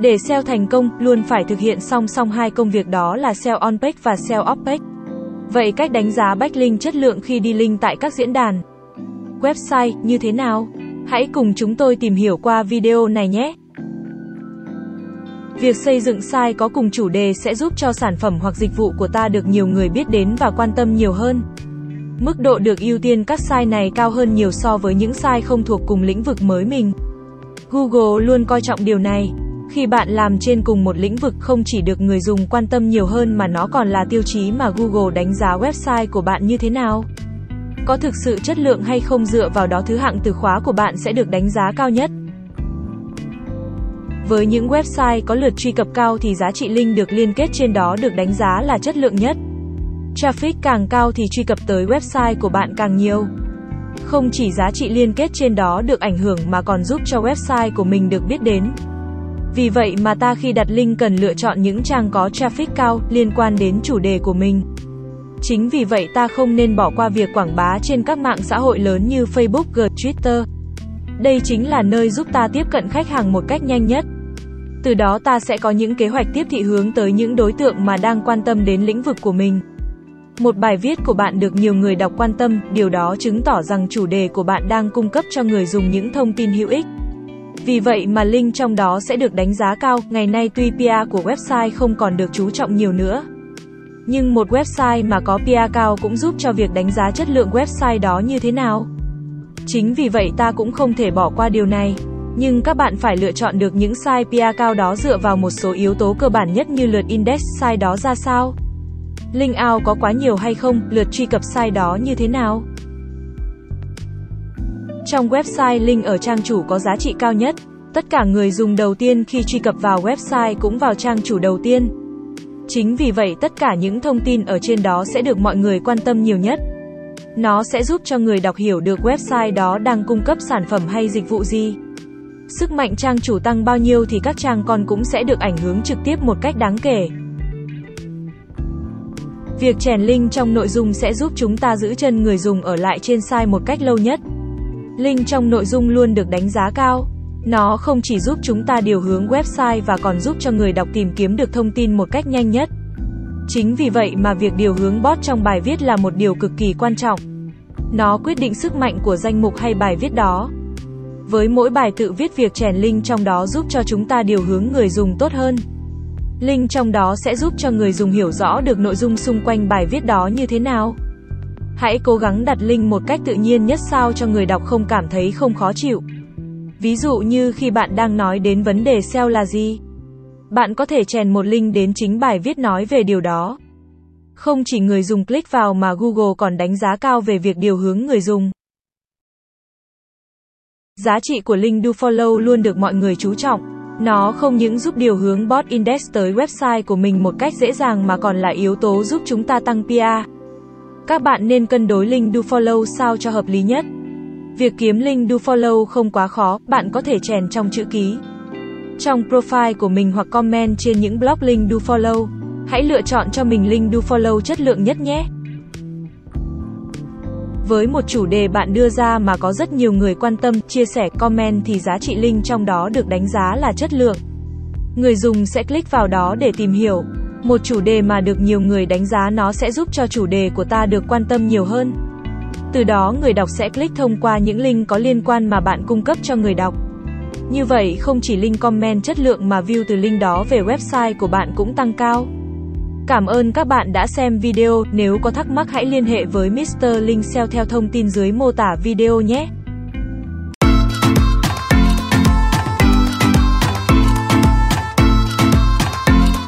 Để SEO thành công, luôn phải thực hiện song song hai công việc đó là SEO on page và SEO off page. Vậy cách đánh giá backlink chất lượng khi đi link tại các diễn đàn website như thế nào? Hãy cùng chúng tôi tìm hiểu qua video này nhé. Việc xây dựng site có cùng chủ đề sẽ giúp cho sản phẩm hoặc dịch vụ của ta được nhiều người biết đến và quan tâm nhiều hơn. Mức độ được ưu tiên các site này cao hơn nhiều so với những site không thuộc cùng lĩnh vực mới mình. Google luôn coi trọng điều này. Khi bạn làm trên cùng một lĩnh vực không chỉ được người dùng quan tâm nhiều hơn mà nó còn là tiêu chí mà Google đánh giá website của bạn như thế nào. Có thực sự chất lượng hay không dựa vào đó thứ hạng từ khóa của bạn sẽ được đánh giá cao nhất. Với những website có lượt truy cập cao thì giá trị link được liên kết trên đó được đánh giá là chất lượng nhất. Traffic càng cao thì truy cập tới website của bạn càng nhiều. Không chỉ giá trị liên kết trên đó được ảnh hưởng mà còn giúp cho website của mình được biết đến. Vì vậy mà ta khi đặt link cần lựa chọn những trang có traffic cao liên quan đến chủ đề của mình. Chính vì vậy ta không nên bỏ qua việc quảng bá trên các mạng xã hội lớn như Facebook, G, Twitter. Đây chính là nơi giúp ta tiếp cận khách hàng một cách nhanh nhất. Từ đó ta sẽ có những kế hoạch tiếp thị hướng tới những đối tượng mà đang quan tâm đến lĩnh vực của mình. Một bài viết của bạn được nhiều người đọc quan tâm, điều đó chứng tỏ rằng chủ đề của bạn đang cung cấp cho người dùng những thông tin hữu ích. Vì vậy mà link trong đó sẽ được đánh giá cao, ngày nay tuy PR của website không còn được chú trọng nhiều nữa. Nhưng một website mà có PR cao cũng giúp cho việc đánh giá chất lượng website đó như thế nào. Chính vì vậy ta cũng không thể bỏ qua điều này. Nhưng các bạn phải lựa chọn được những site PR cao đó dựa vào một số yếu tố cơ bản nhất như lượt index site đó ra sao. Link out có quá nhiều hay không, lượt truy cập site đó như thế nào. Trong website link ở trang chủ có giá trị cao nhất. Tất cả người dùng đầu tiên khi truy cập vào website cũng vào trang chủ đầu tiên. Chính vì vậy, tất cả những thông tin ở trên đó sẽ được mọi người quan tâm nhiều nhất. Nó sẽ giúp cho người đọc hiểu được website đó đang cung cấp sản phẩm hay dịch vụ gì. Sức mạnh trang chủ tăng bao nhiêu thì các trang con cũng sẽ được ảnh hưởng trực tiếp một cách đáng kể. Việc chèn link trong nội dung sẽ giúp chúng ta giữ chân người dùng ở lại trên site một cách lâu nhất. Link trong nội dung luôn được đánh giá cao. Nó không chỉ giúp chúng ta điều hướng website và còn giúp cho người đọc tìm kiếm được thông tin một cách nhanh nhất. Chính vì vậy mà việc điều hướng bot trong bài viết là một điều cực kỳ quan trọng. Nó quyết định sức mạnh của danh mục hay bài viết đó. Với mỗi bài tự viết việc chèn link trong đó giúp cho chúng ta điều hướng người dùng tốt hơn. Link trong đó sẽ giúp cho người dùng hiểu rõ được nội dung xung quanh bài viết đó như thế nào. Hãy cố gắng đặt link một cách tự nhiên nhất sao cho người đọc không cảm thấy không khó chịu. Ví dụ như khi bạn đang nói đến vấn đề SEO là gì, bạn có thể chèn một link đến chính bài viết nói về điều đó. Không chỉ người dùng click vào mà Google còn đánh giá cao về việc điều hướng người dùng. Giá trị của link do follow luôn được mọi người chú trọng. Nó không những giúp điều hướng bot index tới website của mình một cách dễ dàng mà còn là yếu tố giúp chúng ta tăng PR. Các bạn nên cân đối link do follow sao cho hợp lý nhất. Việc kiếm link do follow không quá khó, bạn có thể chèn trong chữ ký. Trong profile của mình hoặc comment trên những blog link do follow. Hãy lựa chọn cho mình link do follow chất lượng nhất nhé. Với một chủ đề bạn đưa ra mà có rất nhiều người quan tâm, chia sẻ, comment thì giá trị link trong đó được đánh giá là chất lượng. Người dùng sẽ click vào đó để tìm hiểu. Một chủ đề mà được nhiều người đánh giá nó sẽ giúp cho chủ đề của ta được quan tâm nhiều hơn. Từ đó người đọc sẽ click thông qua những link có liên quan mà bạn cung cấp cho người đọc. Như vậy không chỉ link comment chất lượng mà view từ link đó về website của bạn cũng tăng cao. Cảm ơn các bạn đã xem video, nếu có thắc mắc hãy liên hệ với Mr. Link theo thông tin dưới mô tả video nhé.